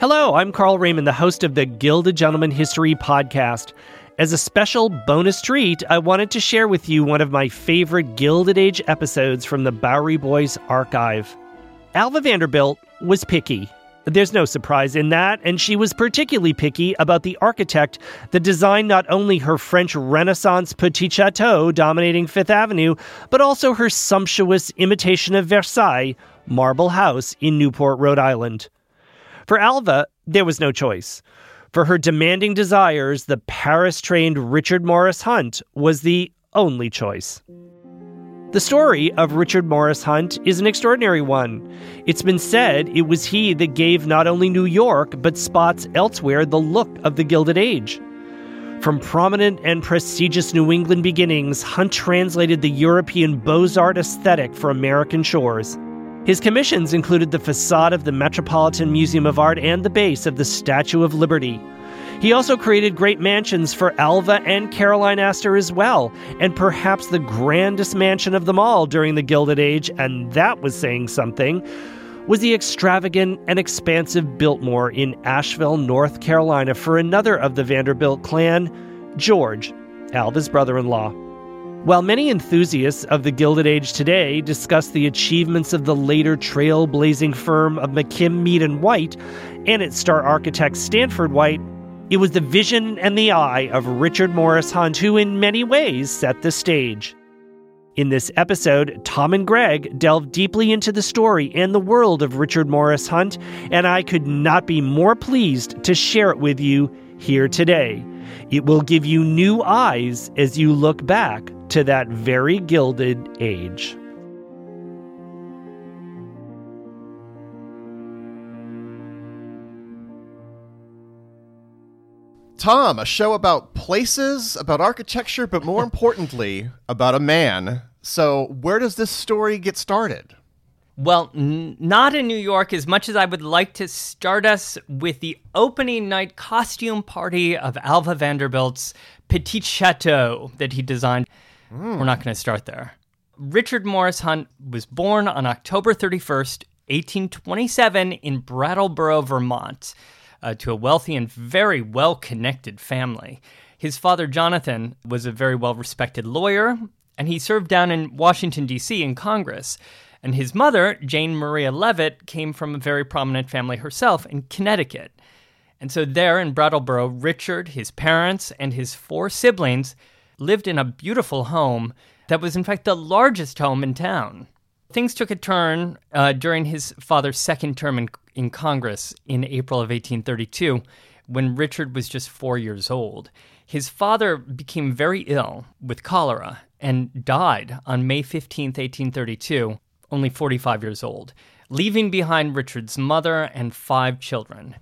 Hello, I'm Carl Raymond, the host of the Gilded Gentleman History Podcast. As a special bonus treat, I wanted to share with you one of my favorite Gilded Age episodes from the Bowery Boys archive. Alva Vanderbilt was picky. There's no surprise in that, and she was particularly picky about the architect that designed not only her French Renaissance petit chateau dominating Fifth Avenue, but also her sumptuous imitation of Versailles, Marble House in Newport, Rhode Island. For Alva, there was no choice. For her demanding desires, the Paris trained Richard Morris Hunt was the only choice. The story of Richard Morris Hunt is an extraordinary one. It's been said it was he that gave not only New York, but spots elsewhere the look of the Gilded Age. From prominent and prestigious New England beginnings, Hunt translated the European Beaux Arts aesthetic for American shores. His commissions included the facade of the Metropolitan Museum of Art and the base of the Statue of Liberty. He also created great mansions for Alva and Caroline Astor as well, and perhaps the grandest mansion of them all during the Gilded Age, and that was saying something, was the extravagant and expansive Biltmore in Asheville, North Carolina, for another of the Vanderbilt clan, George, Alva's brother in law. While many enthusiasts of the Gilded Age today discuss the achievements of the later trailblazing firm of McKim, Mead and White and its star architect Stanford White, it was the vision and the eye of Richard Morris Hunt who in many ways set the stage. In this episode, Tom and Greg delve deeply into the story and the world of Richard Morris Hunt, and I could not be more pleased to share it with you here today. It will give you new eyes as you look back to that very gilded age. Tom, a show about places, about architecture, but more importantly, about a man. So, where does this story get started? Well, n- not in New York, as much as I would like to start us with the opening night costume party of Alva Vanderbilt's Petit Chateau that he designed. Mm. We're not going to start there. Richard Morris Hunt was born on October 31st, 1827, in Brattleboro, Vermont, uh, to a wealthy and very well connected family. His father, Jonathan, was a very well respected lawyer, and he served down in Washington, D.C. in Congress. And his mother, Jane Maria Leavitt, came from a very prominent family herself in Connecticut. And so, there in Brattleboro, Richard, his parents, and his four siblings lived in a beautiful home that was, in fact, the largest home in town. Things took a turn uh, during his father's second term in, in Congress in April of 1832 when Richard was just four years old. His father became very ill with cholera and died on May 15, 1832, only 45 years old, leaving behind Richard's mother and five children.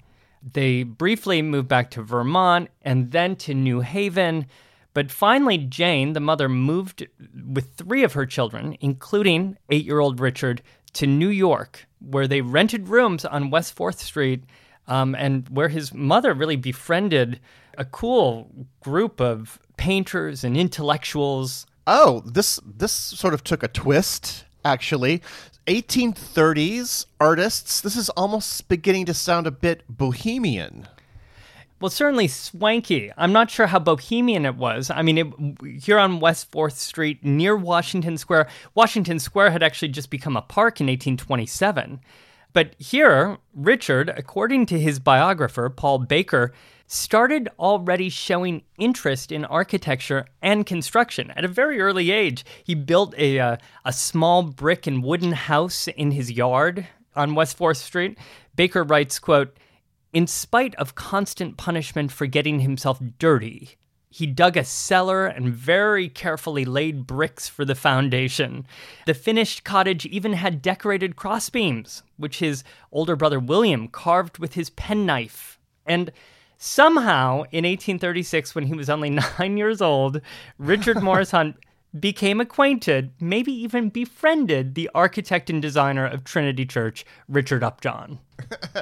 They briefly moved back to Vermont and then to New Haven. But finally, Jane, the mother, moved with three of her children, including eight year old Richard, to New York, where they rented rooms on West 4th Street um, and where his mother really befriended a cool group of painters and intellectuals. Oh, this this sort of took a twist actually. 1830s artists. This is almost beginning to sound a bit bohemian. Well, certainly swanky. I'm not sure how bohemian it was. I mean, it, here on West 4th Street near Washington Square, Washington Square had actually just become a park in 1827. But here, Richard, according to his biographer, Paul Baker, started already showing interest in architecture and construction at a very early age. He built a, uh, a small brick and wooden house in his yard on West 4th Street. Baker writes, quote, in spite of constant punishment for getting himself dirty, he dug a cellar and very carefully laid bricks for the foundation. The finished cottage even had decorated crossbeams, which his older brother William carved with his penknife. And somehow, in 1836, when he was only nine years old, Richard Morris Hunt became acquainted, maybe even befriended, the architect and designer of Trinity Church, Richard Upjohn.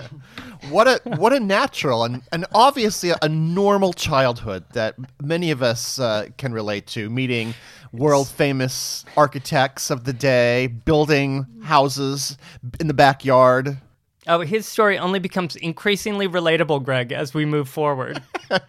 what a what a natural and, and obviously a, normal childhood that many of us uh, can relate to. Meeting world famous architects of the day, building houses in the backyard. Oh, his story only becomes increasingly relatable, Greg, as we move forward.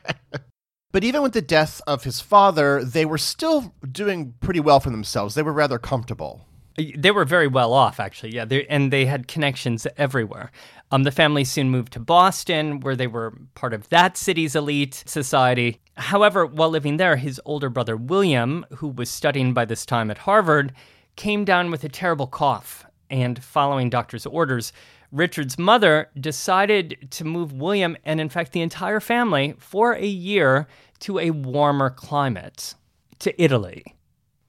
But even with the death of his father, they were still doing pretty well for themselves. They were rather comfortable. They were very well off, actually. Yeah, and they had connections everywhere. Um, the family soon moved to Boston, where they were part of that city's elite society. However, while living there, his older brother William, who was studying by this time at Harvard, came down with a terrible cough. And following doctor's orders, Richard's mother decided to move William and, in fact, the entire family for a year to a warmer climate, to Italy.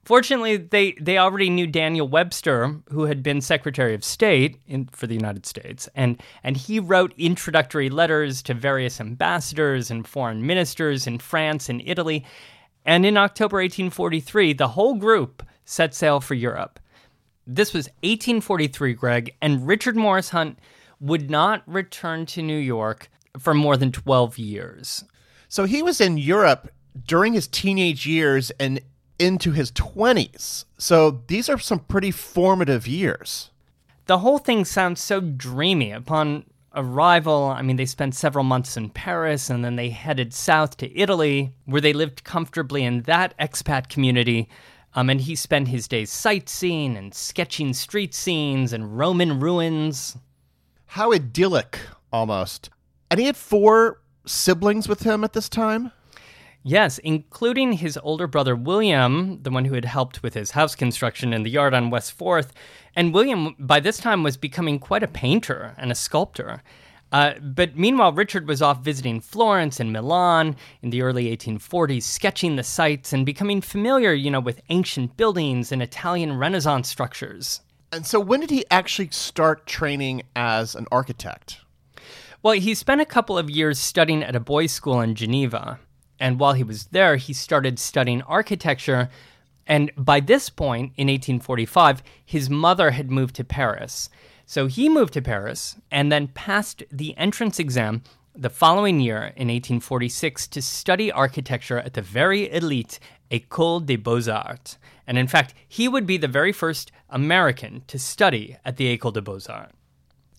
Fortunately, they, they already knew Daniel Webster, who had been Secretary of State in, for the United States, and, and he wrote introductory letters to various ambassadors and foreign ministers in France and Italy. And in October 1843, the whole group set sail for Europe. This was 1843, Greg, and Richard Morris Hunt would not return to New York for more than 12 years. So he was in Europe during his teenage years and into his 20s. So these are some pretty formative years. The whole thing sounds so dreamy. Upon arrival, I mean, they spent several months in Paris and then they headed south to Italy, where they lived comfortably in that expat community um, and he spent his days sightseeing and sketching street scenes and Roman ruins. How idyllic, almost. And he had four siblings with him at this time? Yes, including his older brother William, the one who had helped with his house construction in the yard on West 4th. And William, by this time, was becoming quite a painter and a sculptor. Uh, but meanwhile, Richard was off visiting Florence and Milan in the early 1840s, sketching the sites and becoming familiar, you know, with ancient buildings and Italian Renaissance structures. And so, when did he actually start training as an architect? Well, he spent a couple of years studying at a boys' school in Geneva. And while he was there, he started studying architecture. And by this point, in 1845, his mother had moved to Paris. So he moved to Paris and then passed the entrance exam the following year in 1846 to study architecture at the very elite École des Beaux-Arts. And in fact, he would be the very first American to study at the École des Beaux-Arts.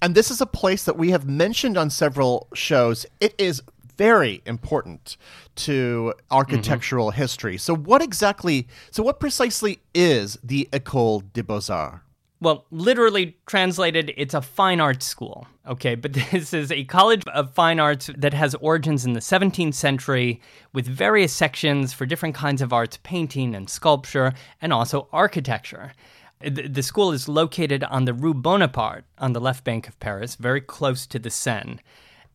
And this is a place that we have mentioned on several shows. It is very important to architectural mm-hmm. history. So what exactly so what precisely is the École des Beaux-Arts? Well, literally translated, it's a fine arts school. Okay, but this is a college of fine arts that has origins in the 17th century with various sections for different kinds of arts, painting and sculpture, and also architecture. The school is located on the Rue Bonaparte on the left bank of Paris, very close to the Seine.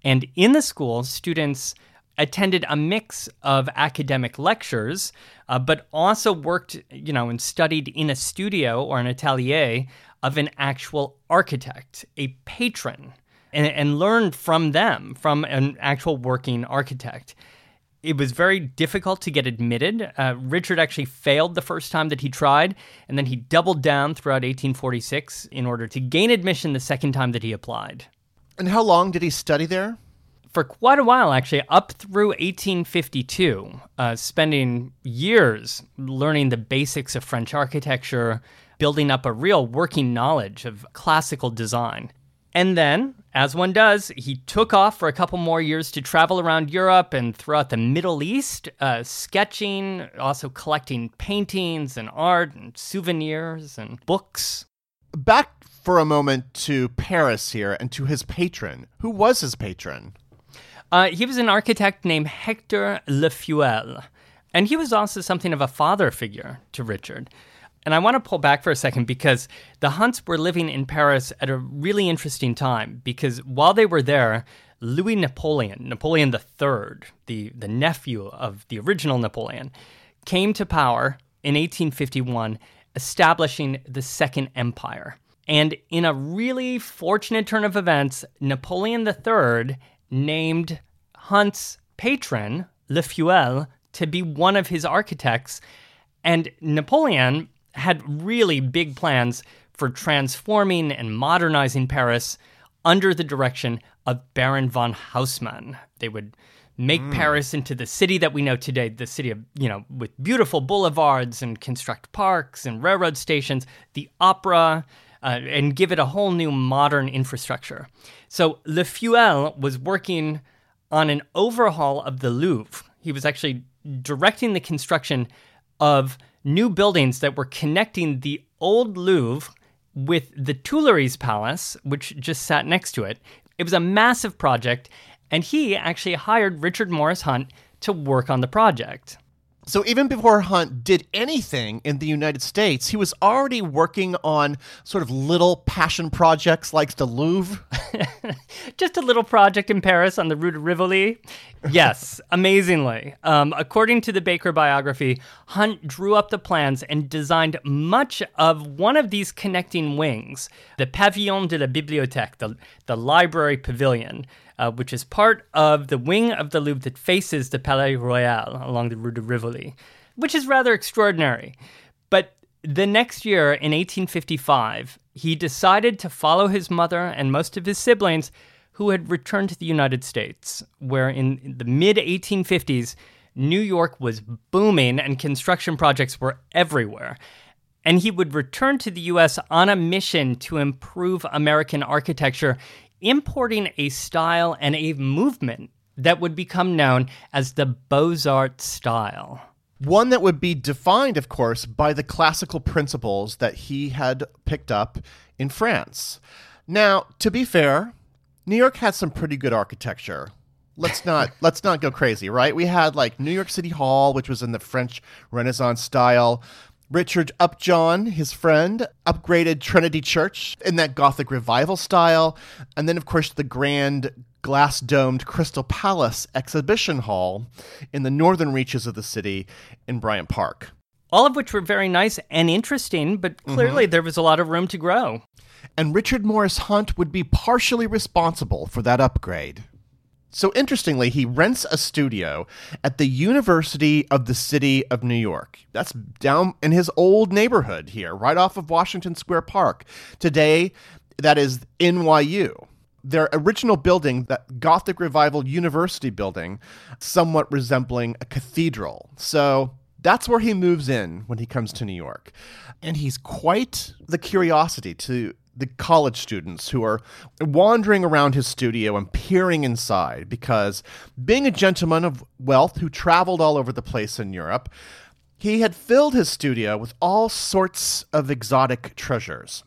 And in the school, students attended a mix of academic lectures, uh, but also worked, you know, and studied in a studio or an atelier of an actual architect, a patron, and, and learned from them, from an actual working architect. It was very difficult to get admitted. Uh, Richard actually failed the first time that he tried, and then he doubled down throughout 1846 in order to gain admission the second time that he applied. And how long did he study there? for quite a while, actually, up through 1852, uh, spending years learning the basics of French architecture, building up a real working knowledge of classical design. And then, as one does, he took off for a couple more years to travel around Europe and throughout the Middle East, uh, sketching, also collecting paintings and art and souvenirs and books. Back for a moment to Paris here and to his patron. Who was his patron? Uh, he was an architect named Hector Lefuel, and he was also something of a father figure to Richard. And I want to pull back for a second because the Hunts were living in Paris at a really interesting time because while they were there, Louis Napoleon, Napoleon III, the, the nephew of the original Napoleon, came to power in 1851, establishing the Second Empire. And in a really fortunate turn of events, Napoleon III named Hunt's patron, Lefuel, to be one of his architects. And Napoleon had really big plans for transforming and modernizing Paris under the direction of Baron von Haussmann. They would make mm. Paris into the city that we know today, the city of, you know, with beautiful boulevards and construct parks and railroad stations, the opera, uh, and give it a whole new modern infrastructure. So Lefuel was working on an overhaul of the Louvre. He was actually directing the construction of new buildings that were connecting the old Louvre with the Tuileries Palace, which just sat next to it. It was a massive project, and he actually hired Richard Morris Hunt to work on the project. So even before Hunt did anything in the United States, he was already working on sort of little passion projects like the Louvre. Just a little project in Paris on the Rue de Rivoli. Yes, amazingly. Um, according to the Baker biography, Hunt drew up the plans and designed much of one of these connecting wings, the Pavillon de la Bibliothèque, the, the library pavilion uh, which is part of the wing of the Louvre that faces the Palais Royal along the Rue de Rivoli, which is rather extraordinary. But the next year, in 1855, he decided to follow his mother and most of his siblings who had returned to the United States, where in the mid 1850s, New York was booming and construction projects were everywhere. And he would return to the US on a mission to improve American architecture importing a style and a movement that would become known as the Beaux Arts style. One that would be defined, of course, by the classical principles that he had picked up in France. Now, to be fair, New York had some pretty good architecture. Let's not let's not go crazy, right? We had like New York City Hall, which was in the French Renaissance style. Richard Upjohn, his friend, upgraded Trinity Church in that Gothic revival style. And then, of course, the grand glass domed Crystal Palace exhibition hall in the northern reaches of the city in Bryant Park. All of which were very nice and interesting, but clearly mm-hmm. there was a lot of room to grow. And Richard Morris Hunt would be partially responsible for that upgrade. So interestingly, he rents a studio at the University of the City of New York. That's down in his old neighborhood here, right off of Washington Square Park. Today, that is NYU. Their original building, that Gothic Revival University building, somewhat resembling a cathedral. So that's where he moves in when he comes to New York. And he's quite the curiosity to the college students who are wandering around his studio and peering inside because being a gentleman of wealth who traveled all over the place in Europe, he had filled his studio with all sorts of exotic treasures.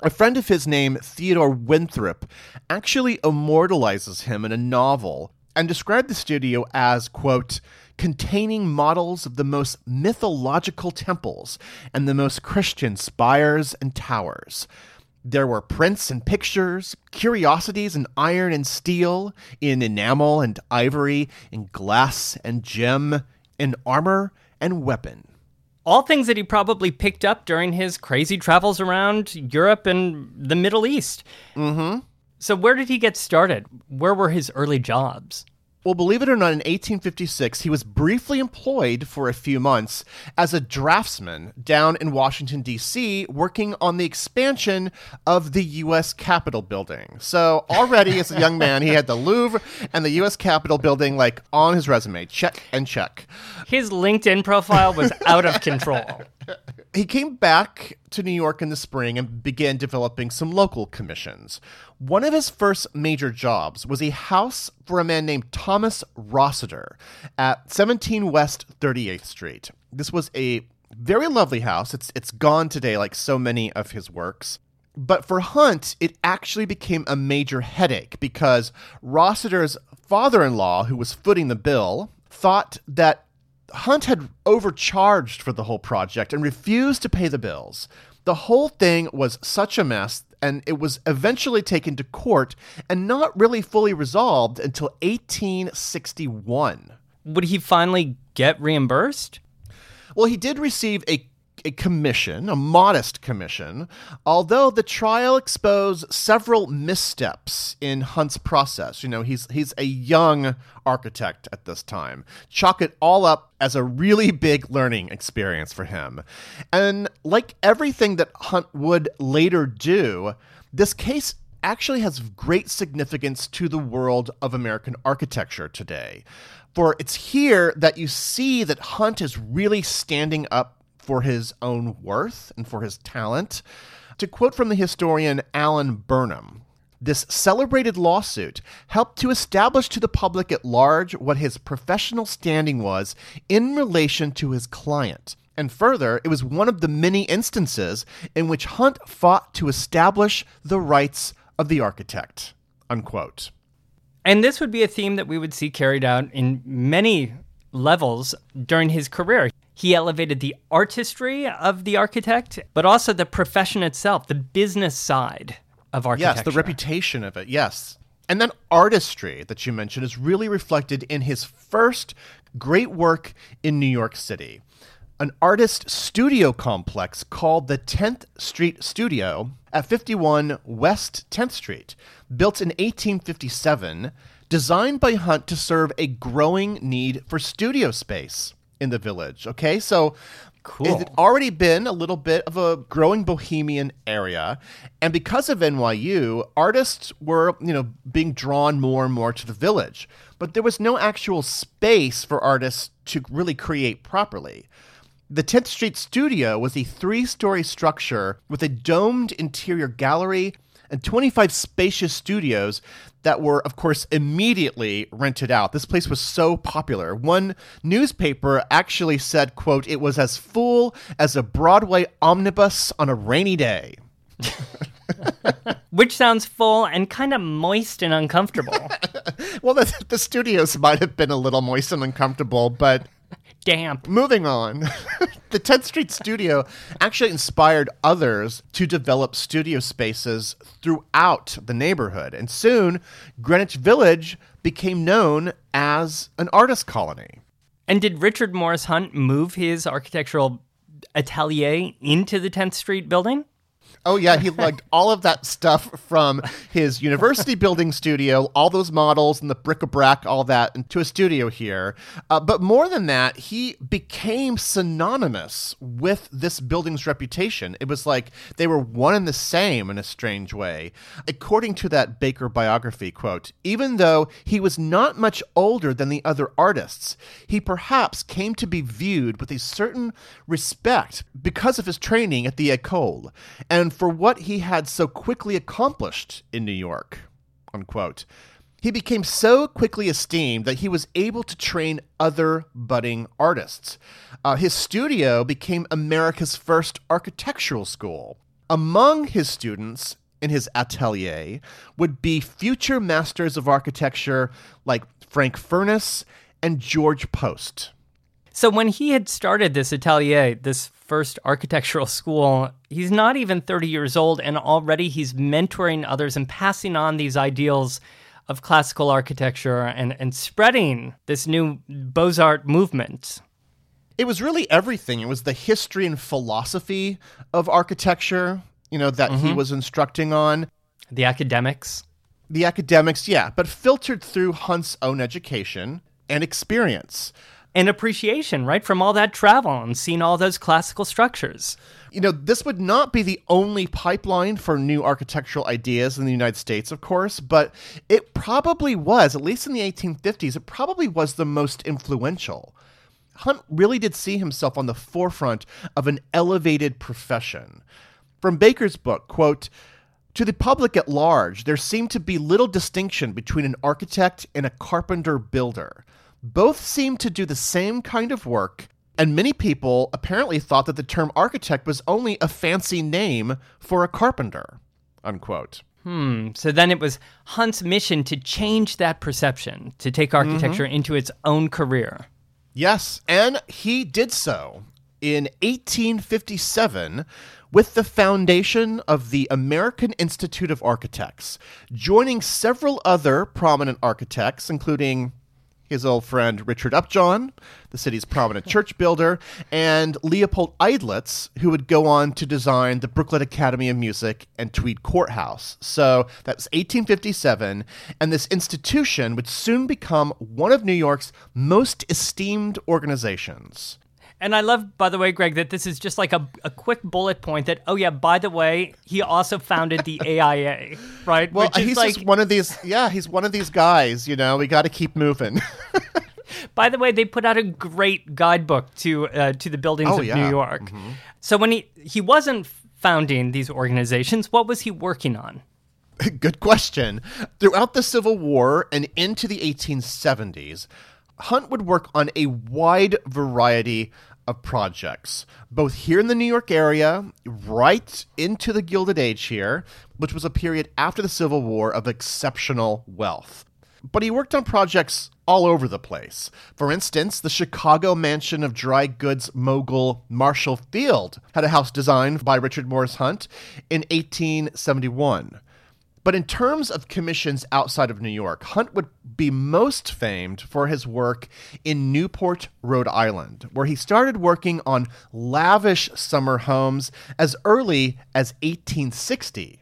A friend of his named Theodore Winthrop actually immortalizes him in a novel and described the studio as, quote, containing models of the most mythological temples and the most Christian spires and towers. There were prints and pictures, curiosities in iron and steel, in enamel and ivory, in glass and gem, in armor and weapon. All things that he probably picked up during his crazy travels around Europe and the Middle East. Mm-hmm. So, where did he get started? Where were his early jobs? Well, believe it or not, in 1856, he was briefly employed for a few months as a draftsman down in Washington, D.C., working on the expansion of the U.S. Capitol building. So, already as a young man, he had the Louvre and the U.S. Capitol building like on his resume. Check and check. His LinkedIn profile was out of control. He came back to New York in the spring and began developing some local commissions. One of his first major jobs was a house for a man named Thomas Rossiter at 17 West 38th Street. This was a very lovely house. It's it's gone today like so many of his works. But for Hunt, it actually became a major headache because Rossiter's father in law, who was footing the bill, thought that Hunt had overcharged for the whole project and refused to pay the bills. The whole thing was such a mess, and it was eventually taken to court and not really fully resolved until 1861. Would he finally get reimbursed? Well, he did receive a a commission, a modest commission, although the trial exposed several missteps in Hunt's process. You know, he's he's a young architect at this time. Chalk it all up as a really big learning experience for him. And like everything that Hunt would later do, this case actually has great significance to the world of American architecture today. For it's here that you see that Hunt is really standing up for his own worth and for his talent. To quote from the historian Alan Burnham, this celebrated lawsuit helped to establish to the public at large what his professional standing was in relation to his client. And further, it was one of the many instances in which Hunt fought to establish the rights of the architect. Unquote. And this would be a theme that we would see carried out in many levels during his career. He elevated the artistry of the architect, but also the profession itself, the business side of architecture. Yes, the reputation of it. Yes. And then artistry that you mentioned is really reflected in his first great work in New York City. An artist studio complex called the 10th Street Studio at 51 West 10th Street, built in 1857, designed by Hunt to serve a growing need for studio space in the village. Okay, so Cool. it had already been a little bit of a growing bohemian area, and because of NYU, artists were you know being drawn more and more to the village. But there was no actual space for artists to really create properly. The 10th Street Studio was a three story structure with a domed interior gallery and 25 spacious studios that were, of course, immediately rented out. This place was so popular. One newspaper actually said, quote, it was as full as a Broadway omnibus on a rainy day. Which sounds full and kind of moist and uncomfortable. Well, the, the studios might have been a little moist and uncomfortable, but Damp. Moving on. the 10th Street Studio actually inspired others to develop studio spaces throughout the neighborhood. And soon, Greenwich Village became known as an artist colony. And did Richard Morris Hunt move his architectural atelier into the 10th Street building? Oh yeah, he lugged all of that stuff from his university building studio, all those models and the bric-a-brac, all that, into a studio here. Uh, but more than that, he became synonymous with this building's reputation. It was like they were one and the same in a strange way. According to that Baker biography quote, even though he was not much older than the other artists, he perhaps came to be viewed with a certain respect because of his training at the École. And for what he had so quickly accomplished in New York. Unquote. He became so quickly esteemed that he was able to train other budding artists. Uh, his studio became America's first architectural school. Among his students in his atelier would be future masters of architecture like Frank Furness and George Post. So when he had started this atelier, this first architectural school, he's not even 30 years old, and already he's mentoring others and passing on these ideals of classical architecture and, and spreading this new Beaux-Arts movement. It was really everything. It was the history and philosophy of architecture, you know, that he mm-hmm. was instructing on. The academics. The academics, yeah, but filtered through Hunt's own education and experience. And appreciation, right? From all that travel and seeing all those classical structures. You know, this would not be the only pipeline for new architectural ideas in the United States, of course, but it probably was, at least in the 1850s, it probably was the most influential. Hunt really did see himself on the forefront of an elevated profession. From Baker's book, quote, to the public at large, there seemed to be little distinction between an architect and a carpenter builder. Both seemed to do the same kind of work, and many people apparently thought that the term architect was only a fancy name for a carpenter. unquote. Hmm. So then it was Hunt's mission to change that perception, to take architecture into its own career. Yes, and he did so in 1857 with the foundation of the American Institute of Architects, joining several other prominent architects, including his old friend Richard Upjohn, the city's prominent church builder, and Leopold Eidlitz, who would go on to design the Brooklyn Academy of Music and Tweed Courthouse. So that's 1857, and this institution would soon become one of New York's most esteemed organizations. And I love, by the way, Greg, that this is just like a, a quick bullet point that, oh, yeah, by the way, he also founded the AIA, right? Well, Which is he's like, just one of these. Yeah, he's one of these guys. You know, we got to keep moving. by the way, they put out a great guidebook to uh, to the buildings Oh, of yeah. Mm-hmm. New York. So when he he wasn't founding these organizations, what was he working on? Good question. Throughout the Civil War and into the 1870s, Hunt would work on a wide variety of projects, both here in the New York area, right into the Gilded Age here, which was a period after the Civil War of exceptional wealth. But he worked on projects all over the place. For instance, the Chicago mansion of dry goods mogul Marshall Field had a house designed by Richard Morris Hunt in 1871. But in terms of commissions outside of New York, Hunt would be most famed for his work in Newport, Rhode Island, where he started working on lavish summer homes as early as 1860.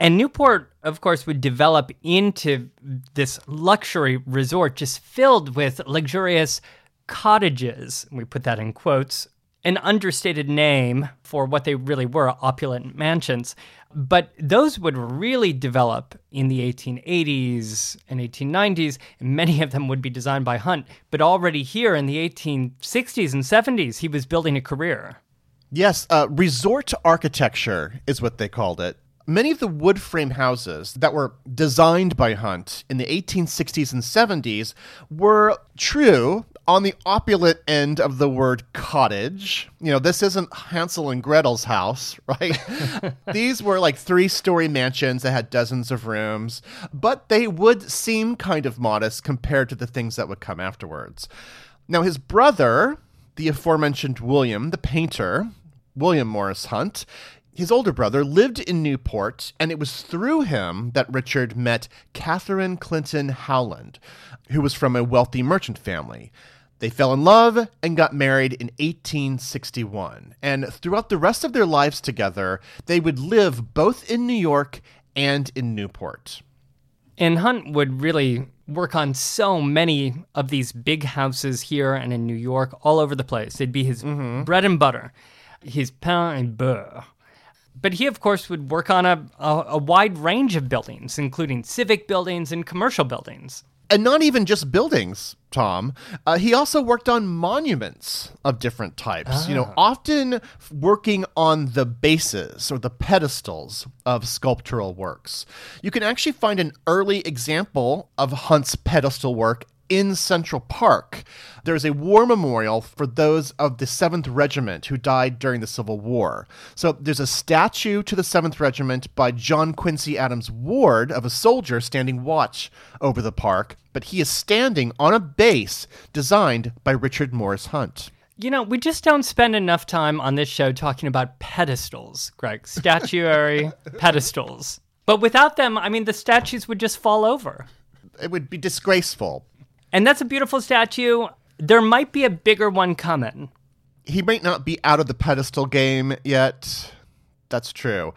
And Newport, of course, would develop into this luxury resort just filled with luxurious cottages. We put that in quotes, an understated name for what they really were opulent mansions. But those would really develop in the 1880s and 1890s, and many of them would be designed by Hunt. But already here in the 1860s and 70s, he was building a career. Yes, uh, resort architecture is what they called it. Many of the wood frame houses that were designed by Hunt in the 1860s and 70s were true on the opulent end of the word cottage. You know, this isn't Hansel and Gretel's house, right? These were like three story mansions that had dozens of rooms, but they would seem kind of modest compared to the things that would come afterwards. Now, his brother, the aforementioned William, the painter, William Morris Hunt, his older brother lived in Newport, and it was through him that Richard met Catherine Clinton Howland, who was from a wealthy merchant family. They fell in love and got married in 1861. And throughout the rest of their lives together, they would live both in New York and in Newport. And Hunt would really work on so many of these big houses here and in New York, all over the place. It'd be his mm-hmm. bread and butter, his pain et beurre. But he, of course, would work on a, a, a wide range of buildings, including civic buildings and commercial buildings. And not even just buildings, Tom. Uh, he also worked on monuments of different types, you know, often working on the bases or the pedestals of sculptural works. You can actually find an early example of Hunt's pedestal work in Central Park. There's a war memorial for those of the 7th Regiment who died during the Civil War. So there's a statue to the 7th Regiment by John Quincy Adams Ward of a soldier standing watch over the park, but he is standing on a base designed by Richard Morris Hunt. You know, we just don't spend enough time on this show talking about pedestals, Greg. Statuary pedestals. But without them, I mean, the statues would just fall over. It would be disgraceful. And that's a beautiful statue. There might be a bigger one coming. He might not be out of the pedestal game yet. That's true.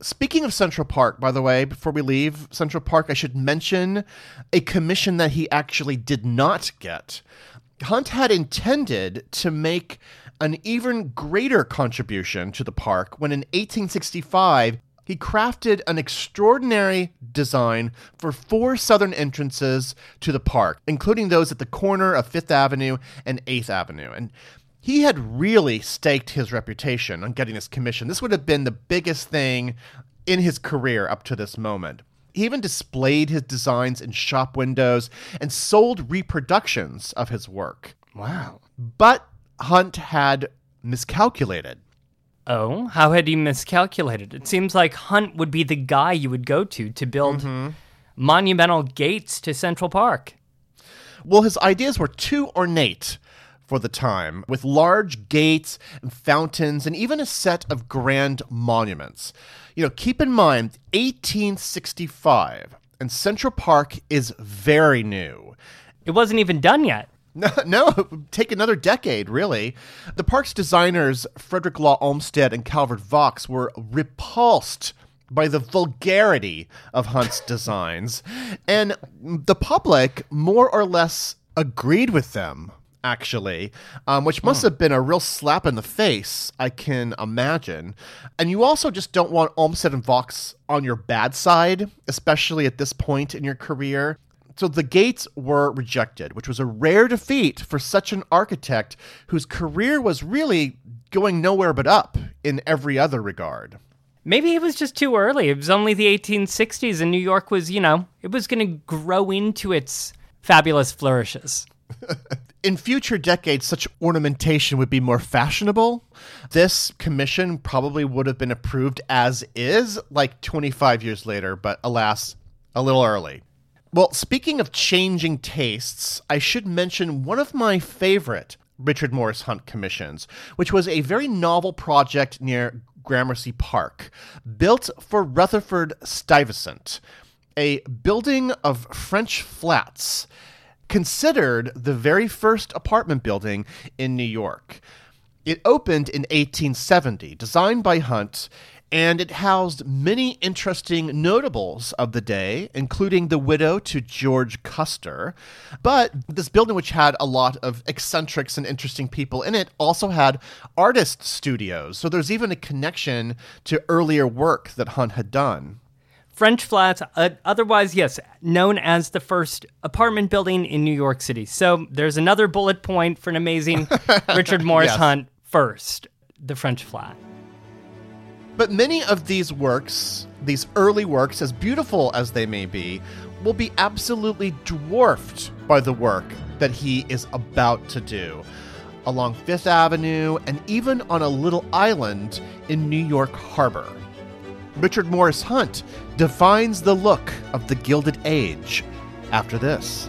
Speaking of Central Park, by the way, before we leave Central Park, I should mention a commission that he actually did not get. Hunt had intended to make an even greater contribution to the park when in 1865 he crafted an extraordinary design for four southern entrances to the park, including those at the corner of Fifth Avenue and 8th Avenue. And he had really staked his reputation on getting this commission. This would have been the biggest thing in his career up to this moment. He even displayed his designs in shop windows and sold reproductions of his work. Wow. But Hunt had miscalculated. Oh, how had he miscalculated? It seems like Hunt would be the guy you would go to to build mm-hmm. monumental gates to Central Park. Well, his ideas were too ornate for the time, with large gates and fountains and even a set of grand monuments. You know, keep in mind, 1865, and Central Park is very new. It wasn't even done yet. No, no, it would take another decade, really. The park's designers, Frederick Law Olmsted and Calvert Vaux, were repulsed by the vulgarity of Hunt's designs, and the public more or less agreed with them. Actually, um, which must have been a real slap in the face, I can imagine. And you also just don't want Olmsted and Vaux on your bad side, especially at this point in your career. So the gates were rejected, which was a rare defeat for such an architect whose career was really going nowhere but up in every other regard. Maybe it was just too early. It was only the 1860s, and New York was, you know, it was going to grow into its fabulous flourishes. In future decades, such ornamentation would be more fashionable. This commission probably would have been approved as is, like 25 years later, but alas, a little early. Well, speaking of changing tastes, I should mention one of my favorite Richard Morris Hunt commissions, which was a very novel project near Gramercy Park, built for Rutherford Stuyvesant, a building of French flats, considered the very first apartment building in New York. It opened in 1870, designed by Hunt, and it housed many interesting notables of the day, including the widow to George Custer. But this building, which had a lot of eccentrics and interesting people in it, also had artist studios. So there's even a connection to earlier work that Hunt had done. French Flats, uh, otherwise, yes, known as the first apartment building in New York City. So there's another bullet point for an amazing Richard Morris Yes. Hunt first, the French Flat. But many of these works, these early works, as beautiful as they may be, will be absolutely dwarfed by the work that he is about to do along Fifth Avenue and even on a little island in New York Harbor. Richard Morris Hunt defines the look of the Gilded Age after this.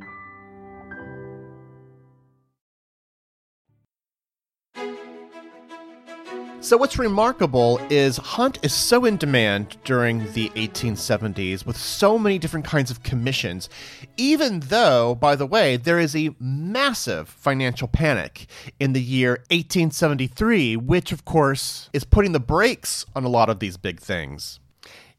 So, what's remarkable is Hunt is so in demand during the 1870s with so many different kinds of commissions, even though, by the way, there is a massive financial panic in the year 1873, which, of course, is putting the brakes on a lot of these big things.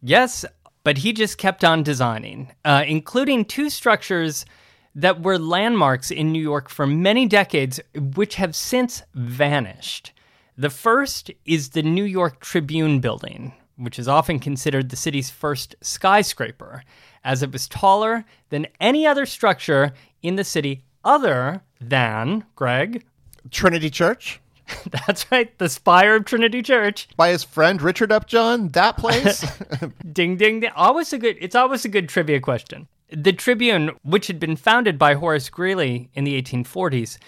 Yes, but he just kept on designing, uh, including two structures that were landmarks in New York for many decades, which have since vanished. The first is the New York Tribune Building, which is often considered the city's first skyscraper, as it was taller than any other structure in the city other than, Greg, Trinity Church? that's right, the spire of Trinity Church. By his friend Richard Upjohn, that place? Ding ding ding. Always a good it's always a good trivia question. The Tribune, which had been founded by Horace Greeley in the 1840s,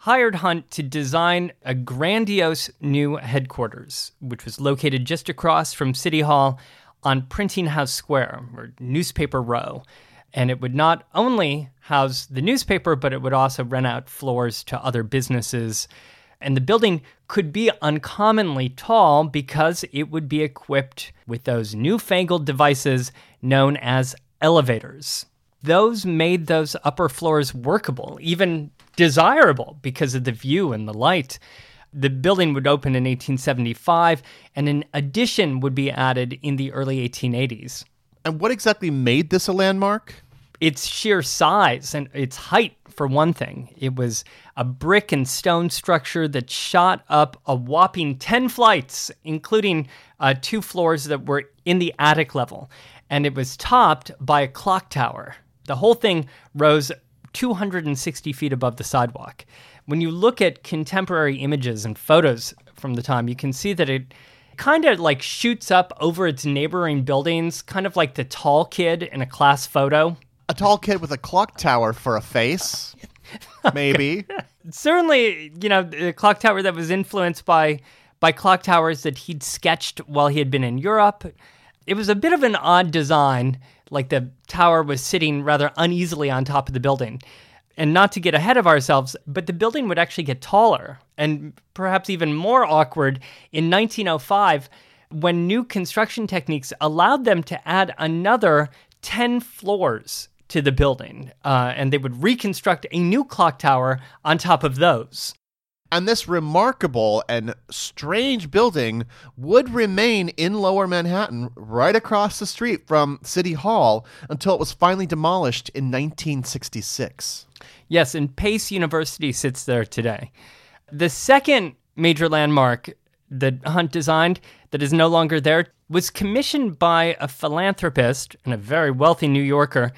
hired Hunt to design a grandiose new headquarters, which was located just across from City Hall on Printing House Square, or Newspaper Row. And it would not only house the newspaper, but it would also rent out floors to other businesses. And the building could be uncommonly tall because it would be equipped with those newfangled devices known as elevators. Those made those upper floors workable, even desirable because of the view and the light. The building would open in 1875, and an addition would be added in the early 1880s. And what exactly made this a landmark? Its sheer size and its height, for one thing. It was a brick and stone structure that shot up a whopping 10 flights, including uh, two floors that were in the attic level. And it was topped by a clock tower. The whole thing rose 260 feet above the sidewalk. When you look at contemporary images and photos from the time, you can see that it kind of like shoots up over its neighboring buildings, kind of like the tall kid in a class photo. A tall kid with a clock tower for a face, maybe. Certainly, you know, the clock tower that was influenced by by clock towers that he'd sketched while he had been in Europe. It was a bit of an odd design like the tower was sitting rather uneasily on top of the building. And not to get ahead of ourselves, but the building would actually get taller and perhaps even more awkward in 1905 when new construction techniques allowed them to add another 10 floors to the building. Uh, and they would reconstruct a new clock tower on top of those. And this remarkable and strange building would remain in lower Manhattan, right across the street from City Hall, until it was finally demolished in 1966. Yes, and Pace University sits there today. The second major landmark that Hunt designed that is no longer there was commissioned by a philanthropist and a very wealthy New Yorker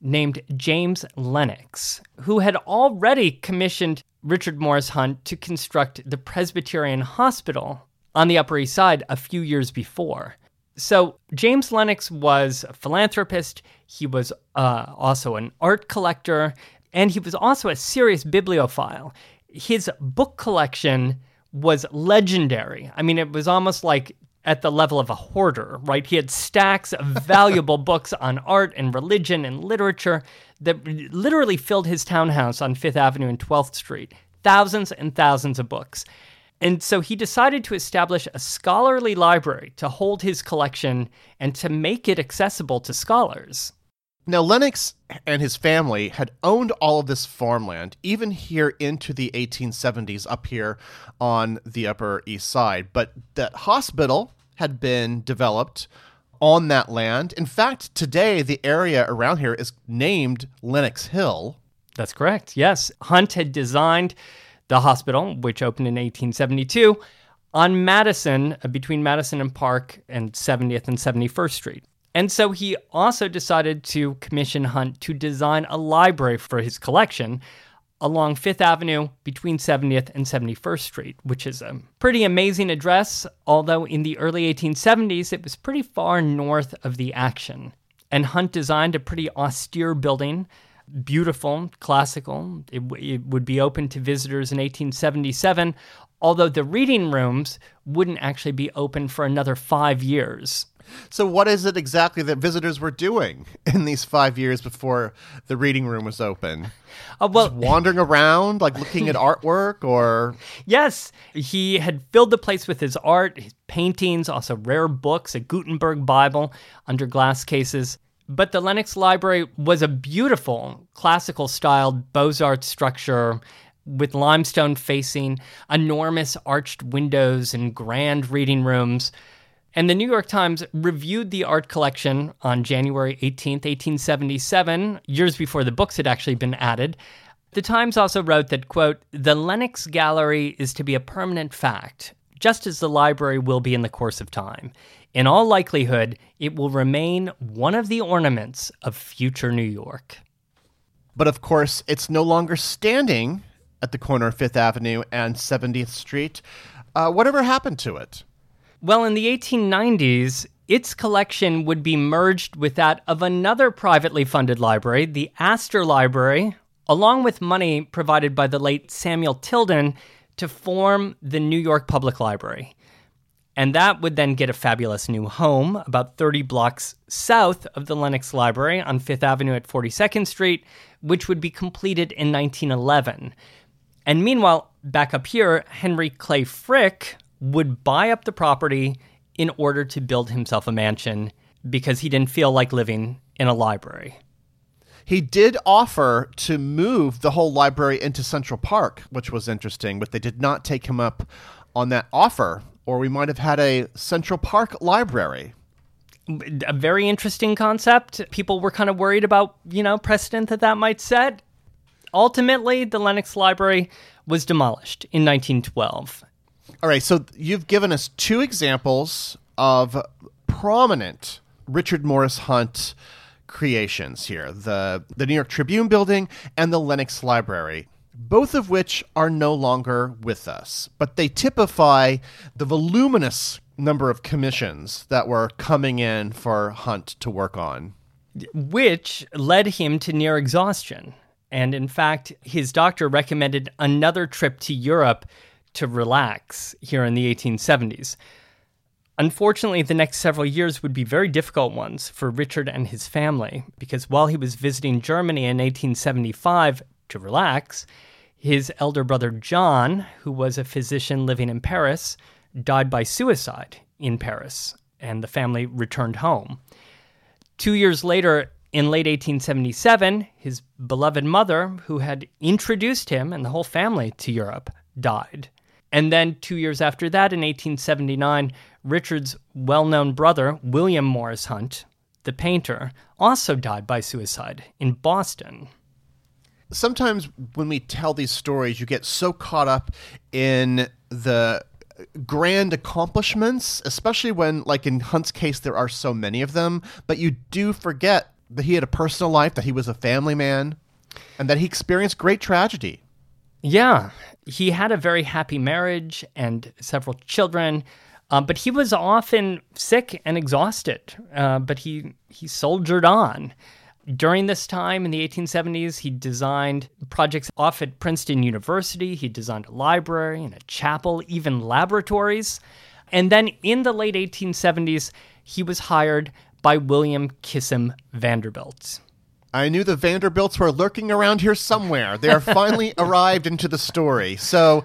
named James Lenox, who had already commissioned Richard Morris Hunt to construct the Presbyterian Hospital on the Upper East Side a few years before. So, James Lenox was a philanthropist, he was uh, also an art collector, and he was also a serious bibliophile. His book collection was legendary. I mean, it was almost like at the level of a hoarder, right? He had stacks of valuable books on art and religion and literature that literally filled his townhouse on Fifth Avenue and 12th Street. Thousands and thousands of books. And so he decided to establish a scholarly library to hold his collection and to make it accessible to scholars. Now, Lenox and his family had owned all of this farmland, even here into the 1870s, up here on the Upper East Side. But that hospital had been developed on that land. In fact, today, the area around here is named Lenox Hill. That's correct. Yes. Hunt had designed the hospital, which opened in 1872, on Madison, uh, between Madison and Park and 70th and 71st Street. And so he also decided to commission Hunt to design a library for his collection along Fifth Avenue between 70th and 71st Street, which is a pretty amazing address, although in the early 1870s it was pretty far north of the action. And Hunt designed a pretty austere building, beautiful, classical. It, it would be open to visitors in 1877, although the reading rooms wouldn't actually be open for another five years. So, what is it exactly that visitors were doing in these five years before the reading room was open? Uh, well, Just wandering around, like looking at artwork, or yes, he had filled the place with his art, his paintings, also rare books, a Gutenberg Bible under glass cases. But the Lenox Library was a beautiful classical styled Beaux Arts structure with limestone facing, enormous arched windows, and grand reading rooms. And the New York Times reviewed the art collection on January 18th, 1877, years before the books had actually been added. The Times also wrote that, quote, the Lenox Gallery is to be a permanent fact, just as the library will be in the course of time. In all likelihood, it will remain one of the ornaments of future New York. But of course, it's no longer standing at the corner of Fifth Avenue and 70th Street. Uh, whatever happened to it? Well, in the 1890s, its collection would be merged with that of another privately funded library, the Astor Library, along with money provided by the late Samuel Tilden to form the New York Public Library. And that would then get a fabulous new home about 30 blocks south of the Lenox Library on Fifth Avenue at 42nd Street, which would be completed in 1911. And meanwhile, back up here, Henry Clay Frick would buy up the property in order to build himself a mansion because he didn't feel like living in a library. He did offer to move the whole library into Central Park, which was interesting, but they did not take him up on that offer, or we might have had a Central Park library. A very interesting concept. People were kind of worried about, you know, precedent that that might set. Ultimately, the Lenox Library was demolished in 1912. All right, so you've given us two examples of prominent Richard Morris Hunt creations here the, the New York Tribune building and the Lenox Library, both of which are no longer with us, but they typify the voluminous number of commissions that were coming in for Hunt to work on. Which led him to near exhaustion. And in fact, his doctor recommended another trip to Europe to relax here in the 1870s. Unfortunately, the next several years would be very difficult ones for Richard and his family because while he was visiting Germany in 1875 to relax, his elder brother John, who was a physician living in Paris, died by suicide in Paris, and the family returned home. Two years later, in late 1877, his beloved mother, who had introduced him and the whole family to Europe, died. And then two years after that, in 1879, Richard's well known brother, William Morris Hunt, the painter, also died by suicide in Boston. Sometimes when we tell these stories, you get so caught up in the grand accomplishments, especially when, like in Hunt's case, there are so many of them, but you do forget that he had a personal life, that he was a family man, and that he experienced great tragedy. Yeah, he had a very happy marriage and several children, um, but he was often sick and exhausted. Uh, but he he soldiered on. During this time in the 1870s, he designed projects off at Princeton University. He designed a library and a chapel, even laboratories. And then in the late 1870s, he was hired by William Kissam Vanderbilt. I knew the Vanderbilts were lurking around here somewhere. They are finally arrived into the story. So,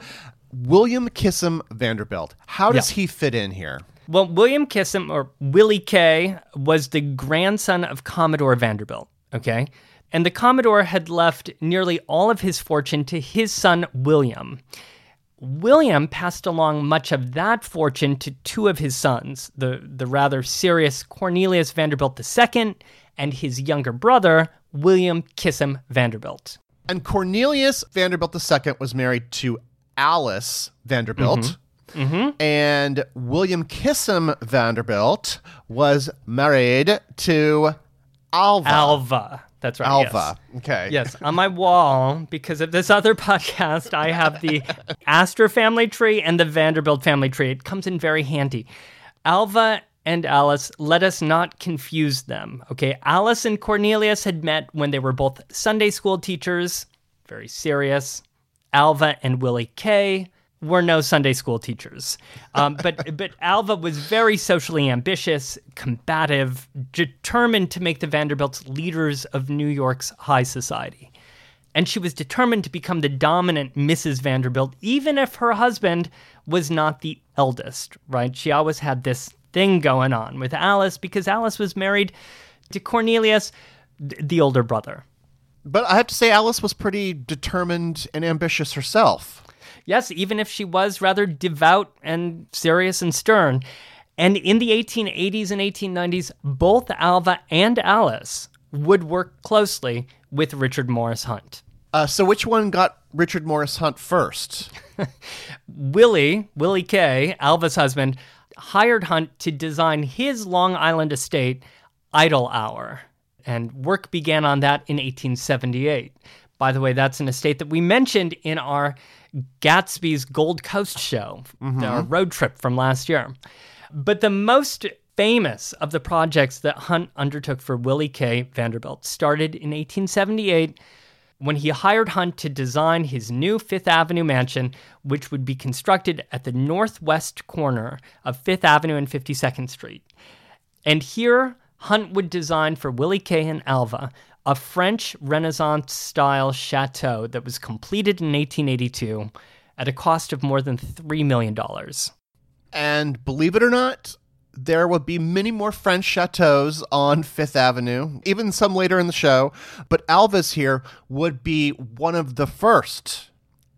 William Kissam Vanderbilt, how does yeah. he fit in here? Well, William Kissam, or Willie K, was the grandson of Commodore Vanderbilt, okay? And the Commodore had left nearly all of his fortune to his son, William. William passed along much of that fortune to two of his sons, the, the rather serious Cornelius Vanderbilt II and his younger brother, William Kissam Vanderbilt. And Cornelius Vanderbilt II was married to Alice Vanderbilt. Mm-hmm. Mm-hmm. And William Kissam Vanderbilt was married to Alva. Alva. That's right. Alva. Yes. Okay. Yes. On my wall, because of this other podcast, I have the Astor family tree and the Vanderbilt family tree. It comes in very handy. Alva and Alice, let us not confuse them. Okay, Alice and Cornelius had met when they were both Sunday school teachers, very serious. Alva and Willie K were no Sunday school teachers. Um, but but Alva was very socially ambitious, combative, determined to make the Vanderbilts leaders of New York's high society. And she was determined to become the dominant Mrs. Vanderbilt, even if her husband was not the eldest, right? She always had this thing going on with Alice because Alice was married to Cornelius, the older brother. But I have to say, Alice was pretty determined and ambitious herself. Yes, even if she was rather devout and serious and stern. And in the 1880s and 1890s, both Alva and Alice would work closely with Richard Morris Hunt. Uh, so, which one got Richard Morris Hunt first? Willie, Willie K, Alva's husband, hired Hunt to design his Long Island estate, Idle Hour, and work began on that in 1878. By the way, that's an estate that we mentioned in our Gatsby's Gold Coast show, mm-hmm. our road trip from last year. But the most famous of the projects that Hunt undertook for Willie K. Vanderbilt started in 1878 when he hired Hunt to design his new Fifth Avenue mansion, which would be constructed at the northwest corner of Fifth Avenue and 52nd Street. And here, Hunt would design for Willie K. and Alva a French Renaissance style chateau that was completed in 1882 at a cost of more than $3 million. And believe it or not, there would be many more French chateaus on Fifth Avenue, even some later in the show. But Alva's here would be one of the first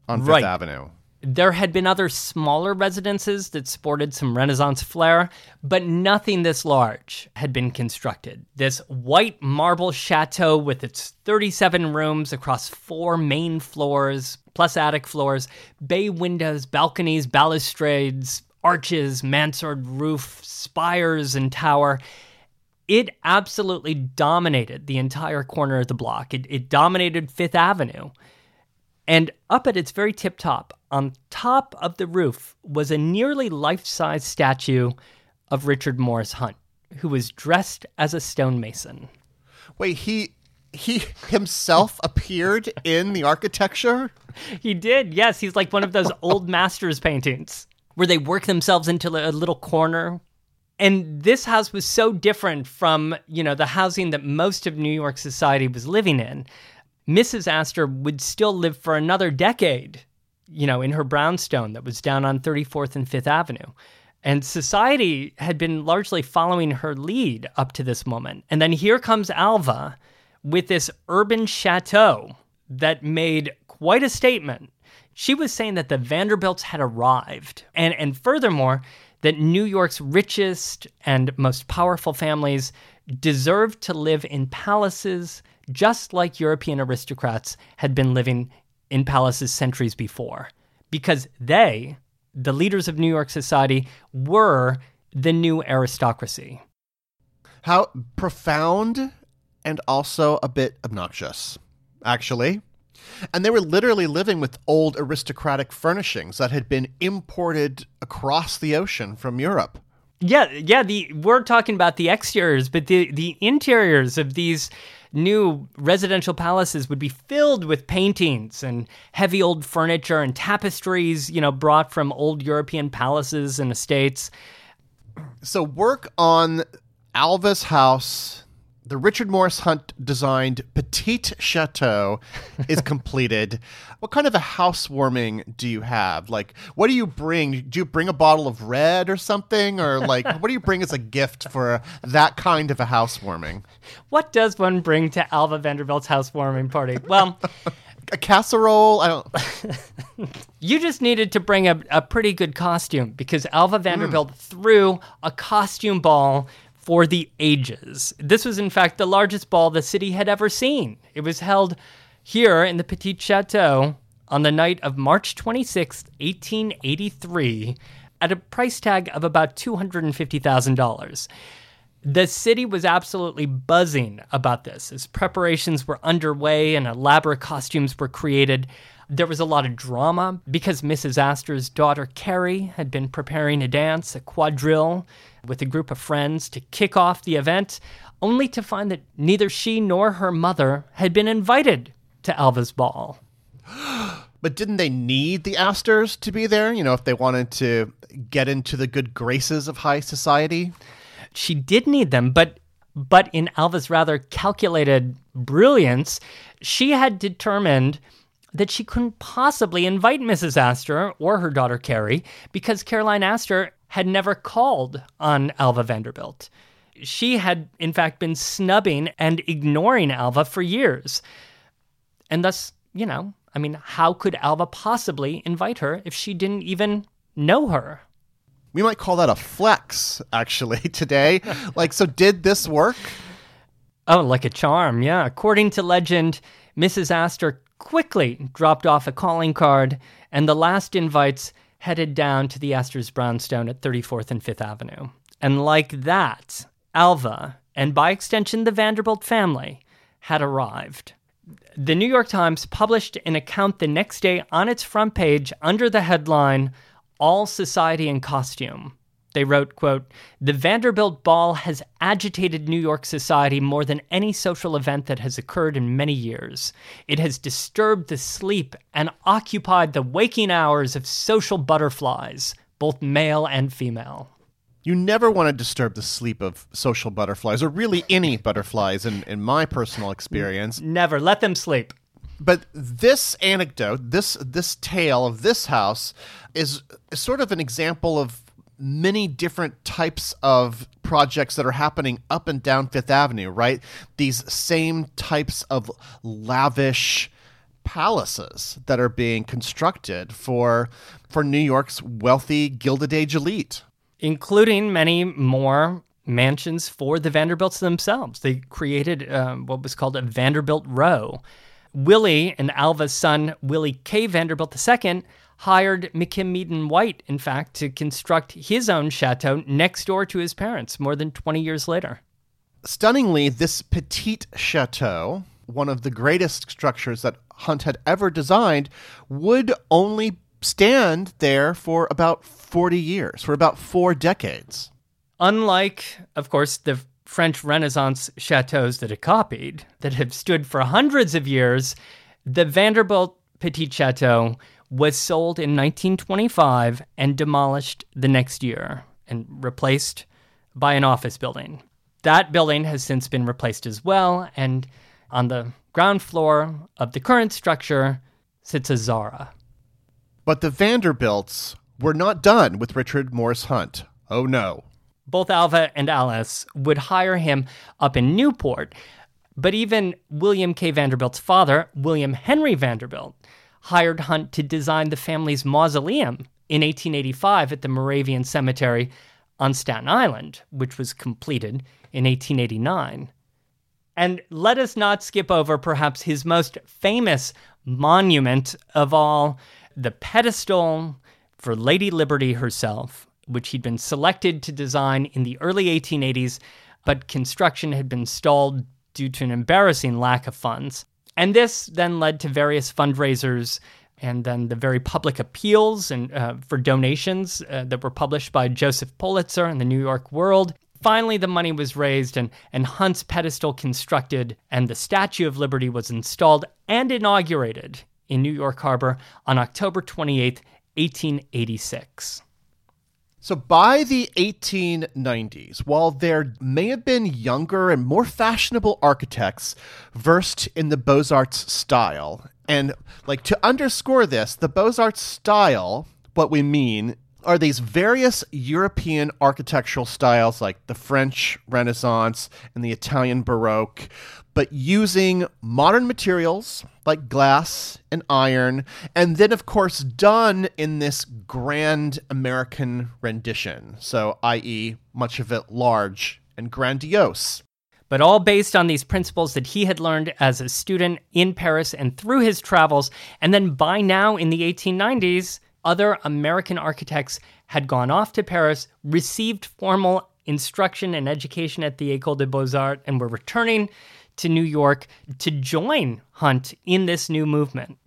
on Fifth Right. Avenue. There had been other smaller residences that sported some Renaissance flair, but nothing this large had been constructed. This white marble chateau with its 37 rooms across four main floors, plus attic floors, bay windows, balconies, balustrades, arches, mansard roof, spires, and tower. It absolutely dominated the entire corner of the block. It, it dominated Fifth Avenue. And up at its very tip top, on top of the roof, was a nearly life size statue of Richard Morris Hunt, who was dressed as a stonemason. Wait, he he himself appeared in the architecture? He did, yes. He's like one of those old masters paintings where they work themselves into a little corner. And this house was so different from, you know, the housing that most of New York society was living in. Mrs. Astor would still live for another decade, you know, in her brownstone that was down on 34th and 5th Avenue. And society had been largely following her lead up to this moment. And then here comes Alva with this urban chateau that made quite a statement. She was saying that the Vanderbilts had arrived. And, and furthermore, that New York's richest and most powerful families deserved to live in palaces just like European aristocrats had been living in palaces centuries before. Because they, the leaders of New York society, were the new aristocracy. How profound and also a bit obnoxious, actually. And they were literally living with old aristocratic furnishings that had been imported across the ocean from Europe. Yeah, yeah. The we're talking about the exteriors, but the the interiors of these new residential palaces would be filled with paintings and heavy old furniture and tapestries, you know, brought from old European palaces and estates. So, work on Alva's house, the Richard Morris Hunt designed Petite Chateau, is completed. what kind of a housewarming do you have? Like, what do you bring? Do you bring a bottle of red or something? Or, like, what do you bring as a gift for that kind of a housewarming? What does one bring to Alva Vanderbilt's housewarming party? Well, A casserole? I don't. you just needed to bring a, a pretty good costume because Alva hmm. Vanderbilt threw a costume ball for the ages. This was, in fact, the largest ball the city had ever seen. It was held here in the Petit Chateau on the night of March 26th, 1883, at a price tag of about $250,000. The city was absolutely buzzing about this as preparations were underway and elaborate costumes were created. There was a lot of drama because Mrs. Astor's daughter Carrie had been preparing a dance, a quadrille, with a group of friends to kick off the event, only to find that neither she nor her mother had been invited to Alva's ball. But didn't they need the Astors to be there? You know, if they wanted to get into the good graces of high society? she did need them, but but in Alva's rather calculated brilliance, she had determined that she couldn't possibly invite Mrs. Astor or her daughter Carrie because Caroline Astor had never called on Alva Vanderbilt. She had, in fact, been snubbing and ignoring Alva for years. And thus, you know, I mean, how could Alva possibly invite her if she didn't even know her? We might call that a flex, actually, today. like, so did this work? Oh, like a charm, yeah. According to legend, Mrs. Astor quickly dropped off a calling card, and the last invites headed down to the Astor's brownstone at 34th and 5th Avenue. And like that, Alva, and by extension the Vanderbilt family, had arrived. The New York Times published an account the next day on its front page under the headline, All Society in Costume. They wrote, quote, The Vanderbilt Ball has agitated New York society more than any social event that has occurred in many years. It has disturbed the sleep and occupied the waking hours of social butterflies, both male and female. You never want to disturb the sleep of social butterflies, or really any butterflies, in, in my personal experience. Never. Let them sleep. But this anecdote, this this tale of this house, is sort of an example of many different types of projects that are happening up and down Fifth Avenue, right? These same types of lavish palaces that are being constructed for for New York's wealthy Gilded Age elite, including many more mansions for the Vanderbilts themselves. They created um, what was called a Vanderbilt Row. Willie and Alva's son, Willie K. Vanderbilt II, hired McKim Mead White, in fact, to construct his own chateau next door to his parents more than 20 years later. Stunningly, this petite chateau, one of the greatest structures that Hunt had ever designed, would only stand there for about 40 years, for about four decades. Unlike, of course, the French Renaissance chateaus that it copied, that have stood for hundreds of years, the Vanderbilt Petit Chateau was sold in 1925 and demolished the next year and replaced by an office building. That building has since been replaced as well, and on the ground floor of the current structure sits a Zara. But the Vanderbilts were not done with Richard Morris Hunt. Oh no. Both Alva and Alice would hire him up in Newport, but even William K. Vanderbilt's father, William Henry Vanderbilt, hired Hunt to design the family's mausoleum in 1885 at the Moravian Cemetery on Staten Island, which was completed in 1889. And let us not skip over perhaps his most famous monument of all the pedestal for Lady Liberty herself, which he'd been selected to design in the early 1880s, but construction had been stalled due to an embarrassing lack of funds. And this then led to various fundraisers and then the very public appeals and uh, for donations uh, that were published by Joseph Pulitzer in the New York World. Finally, the money was raised and, and Hunt's pedestal constructed, and the Statue of Liberty was installed and inaugurated in New York Harbor on October 28, 1886. So by the 1890s, while there may have been younger and more fashionable architects versed in the Beaux-Arts style, and like to underscore this, the Beaux-Arts style, what we mean are these various European architectural styles like the French Renaissance and the Italian Baroque, but using modern materials like glass and iron, and then, of course, done in this grand American rendition. So, i.e., much of it large and grandiose. But all based on these principles that he had learned as a student in Paris and through his travels. And then by now in the 1890s, other American architects had gone off to Paris, received formal instruction and education at the École des Beaux-Arts, and were returning to New York to join Hunt in this new movement.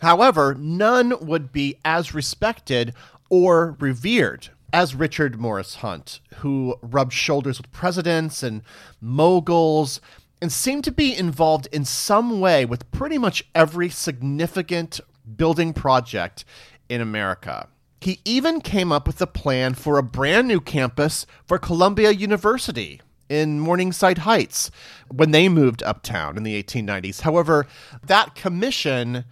However, none would be as respected or revered as Richard Morris Hunt, who rubbed shoulders with presidents and moguls and seemed to be involved in some way with pretty much every significant building project in America. He even came up with a plan for a brand new campus for Columbia University in Morningside Heights when they moved uptown in the 1890s. However, that commission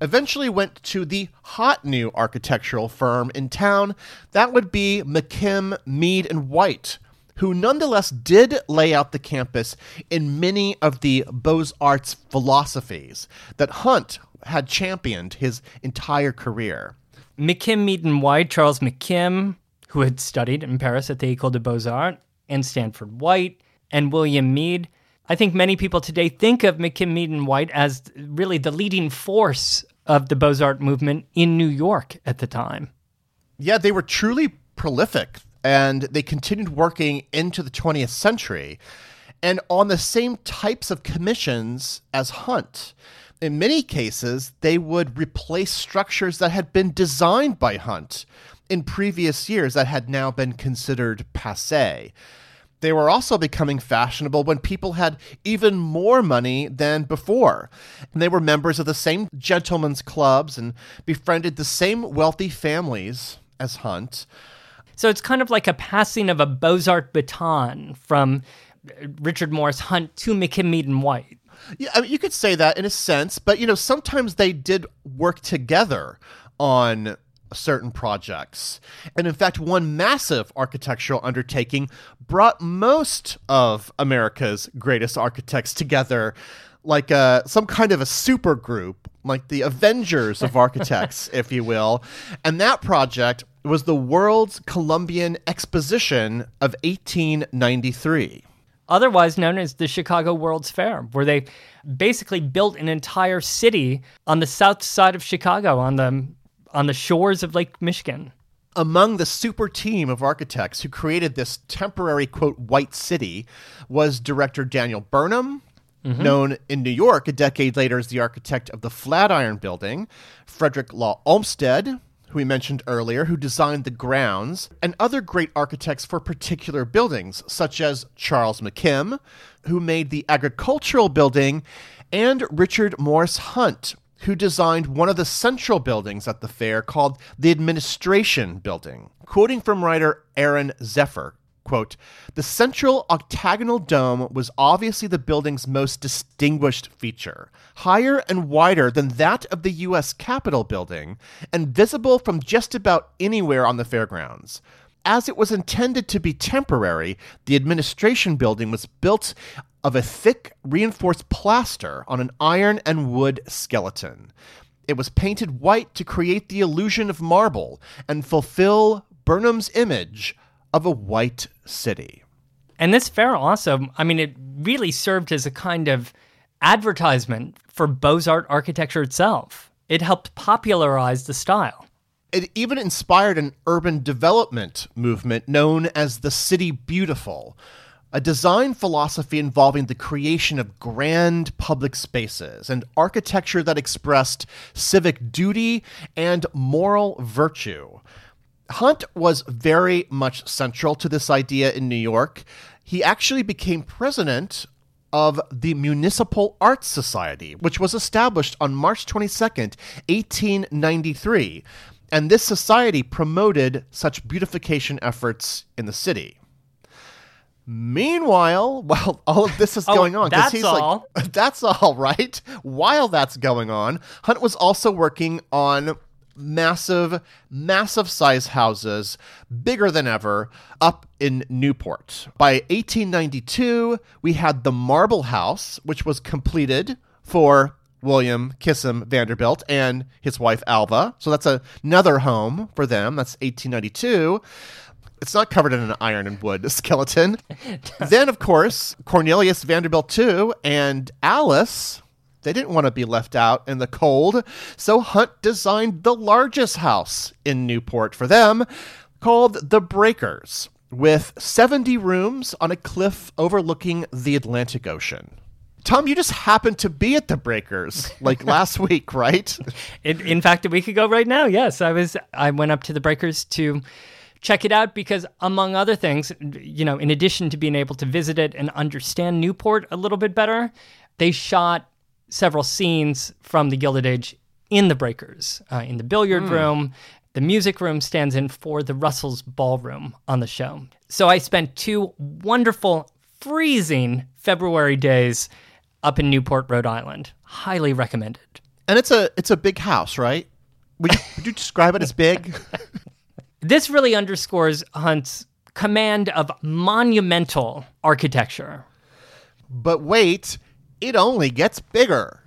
eventually went to the hot new architectural firm in town. That would be McKim, Mead, and White, who nonetheless did lay out the campus in many of the Beaux Arts philosophies that Hunt had championed his entire career. McKim, Mead, and White, Charles McKim, who had studied in Paris at the École des Beaux-Arts, and Stanford White, and William Mead. I think many people today think of McKim, Mead, and White as really the leading force of the Beaux-Arts movement in New York at the time. Yeah, they were truly prolific, and they continued working into the 20th century, and on the same types of commissions as Hunt in many cases, they would replace structures that had been designed by Hunt. In previous years that had now been considered passe. They were also becoming fashionable when people had even more money than before. And they were members of the same gentlemen's clubs and befriended the same wealthy families as Hunt. So it's kind of like a passing of a Beaux-Arts baton from Richard Morris Hunt to McKim Mead, and White. Yeah, I mean, you could say that in a sense, but you know, sometimes they did work together on certain projects. And in fact, one massive architectural undertaking brought most of America's greatest architects together like a, some kind of a super group, like the Avengers of architects, if you will. And that project was the World's Columbian Exposition of 1893 otherwise known as the Chicago World's Fair, where they basically built an entire city on the south side of Chicago on the on the shores of Lake Michigan. Among the super team of architects who created this temporary quote white city was director Daniel Burnham, Mm-hmm. known in New York a decade later as the architect of the Flatiron Building, Frederick Law Olmsted, who we mentioned earlier, who designed the grounds, and other great architects for particular buildings, such as Charles McKim, who made the agricultural building, and Richard Morris Hunt, who designed one of the central buildings at the fair called the Administration Building. Quoting from writer Aaron Zephyr, Quote, the central octagonal dome was obviously the building's most distinguished feature, higher and wider than that of the U.S. Capitol building, and visible from just about anywhere on the fairgrounds. As it was intended to be temporary, the administration building was built of a thick, reinforced plaster on an iron and wood skeleton. It was painted white to create the illusion of marble and fulfill Burnham's image of a white city. And this fair also, I mean, it really served as a kind of advertisement for Beaux Art architecture itself. It helped popularize the style. It even inspired an urban development movement known as the City Beautiful, a design philosophy involving the creation of grand public spaces and architecture that expressed civic duty and moral virtue. Hunt was very much central to this idea in New York. He actually became president of the Municipal Arts Society, which was established on March 22nd, 1893. And this society promoted such beautification efforts in the city. Meanwhile, while all of this is oh, going on, because he's all. like, that's all right. While that's going on, Hunt was also working on massive, massive size houses, bigger than ever, up in Newport. By 1892, we had the Marble House, which was completed for William Kissam Vanderbilt and his wife Alva. So that's a, another home for them. That's 1892. It's not covered in an iron and wood skeleton. then, of course, Cornelius Vanderbilt, too, and Alice they didn't want to be left out in the cold, so Hunt designed the largest house in Newport for them, called the Breakers, with 70 rooms on a cliff overlooking the Atlantic Ocean. Tom, you just happened to be at the Breakers like last week, right? In, in fact, a week ago, right now, yes, I was. I went up to the Breakers to check it out because, among other things, you know, in addition to being able to visit it and understand Newport a little bit better, they shot several scenes from the Gilded Age in the Breakers, uh, in the billiard mm. room. The music room stands in for the Russell's Ballroom on the show. So I spent two wonderful, freezing February days up in Newport, Rhode Island. Highly recommended. And it's a it's a big house, right? Would you, would you describe it as big? this really underscores Hunt's command of monumental architecture. But wait, it only gets bigger.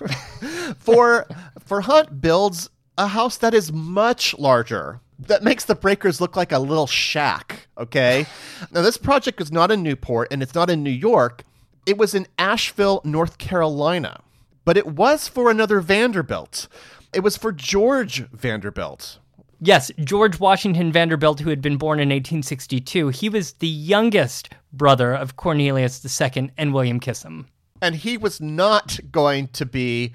for for Hunt builds a house that is much larger. That makes the breakers look like a little shack, okay? now this project is not in Newport and it's not in New York. It was in Asheville, North Carolina. But it was for another Vanderbilt. It was for George Vanderbilt. Yes, George Washington Vanderbilt, who had been born in 1862. He was the youngest brother of Cornelius II and William Kissam and he was not going to be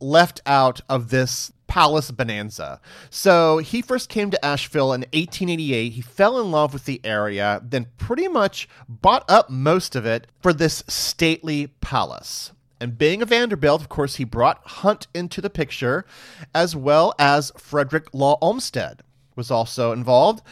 left out of this palace bonanza. So he first came to Asheville in 1888. He fell in love with the area, then pretty much bought up most of it for this stately palace. And being a Vanderbilt, of course, he brought Hunt into the picture, as well as Frederick Law Olmsted was also involved.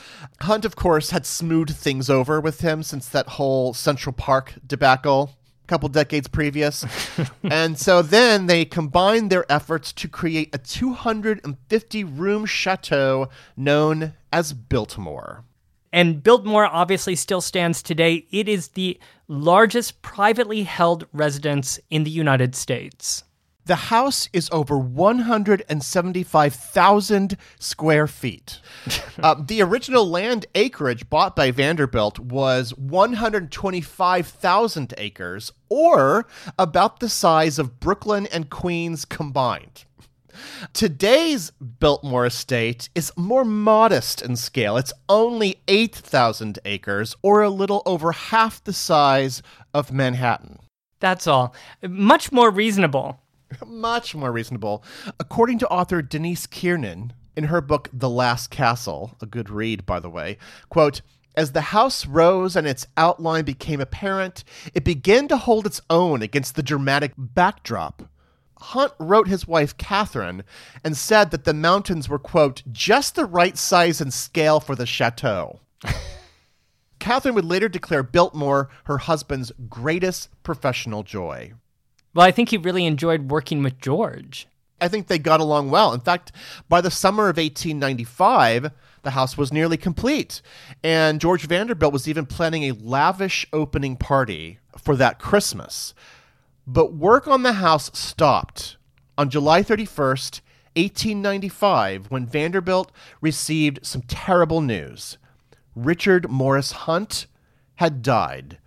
Hunt, of course, had smoothed things over with him since that whole Central Park debacle couple decades previous. and so then they combined their efforts to create a 250 room chateau known as Biltmore. And Biltmore obviously still stands today. It is the largest privately held residence in the United States. The house is over 175,000 square feet. uh, the original land acreage bought by Vanderbilt was 125,000 acres, or about the size of Brooklyn and Queens combined. Today's Biltmore estate is more modest in scale. It's only 8,000 acres, or a little over half the size of Manhattan. That's all. Much more reasonable. Much more reasonable. According to author Denise Kiernan, in her book The Last Castle, a good read, by the way, quote, as the house rose and its outline became apparent, it began to hold its own against the dramatic backdrop. Hunt wrote his wife Catherine and said that the mountains were, quote, just the right size and scale for the chateau. Catherine would later declare Biltmore her husband's greatest professional joy. Well, I think he really enjoyed working with George. I think they got along well. In fact, by the summer of 1895, the house was nearly complete. And George Vanderbilt was even planning a lavish opening party for that Christmas. But work on the house stopped on July 31st, 1895, when Vanderbilt received some terrible news. Richard Morris Hunt had died.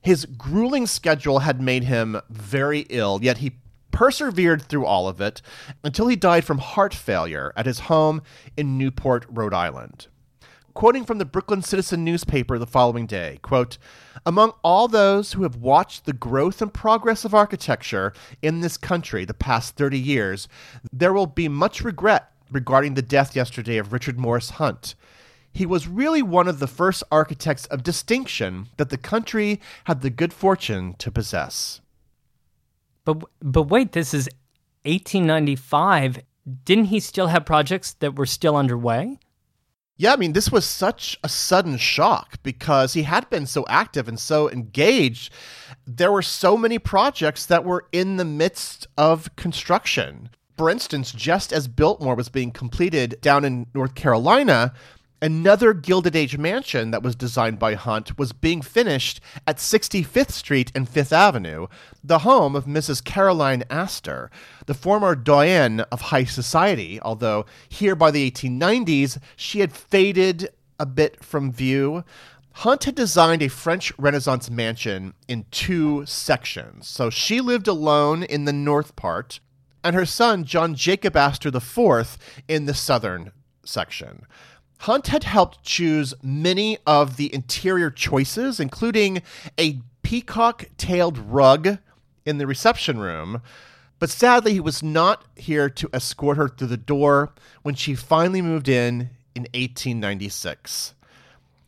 His grueling schedule had made him very ill, yet he persevered through all of it until he died from heart failure at his home in Newport, Rhode Island. Quoting from the Brooklyn Citizen newspaper the following day, quote, Among all those who have watched the growth and progress of architecture in this country the past 30 years, there will be much regret regarding the death yesterday of Richard Morris Hunt. He was really one of the first architects of distinction that the country had the good fortune to possess. But but wait, this is 1895. Didn't he still have projects that were still underway? Yeah, I mean, this was such a sudden shock because he had been so active and so engaged. There were so many projects that were in the midst of construction. For instance, just as Biltmore was being completed down in North Carolina, Another Gilded Age mansion that was designed by Hunt was being finished at 65th Street and Fifth Avenue, the home of Mrs. Caroline Astor, the former doyenne of high society, although here by the 1890s she had faded a bit from view. Hunt had designed a French Renaissance mansion in two sections. So she lived alone in the north part, and her son, John Jacob Astor IV, in the southern section. Hunt had helped choose many of the interior choices, including a peacock tailed rug in the reception room. But sadly, he was not here to escort her through the door when she finally moved in in 1896.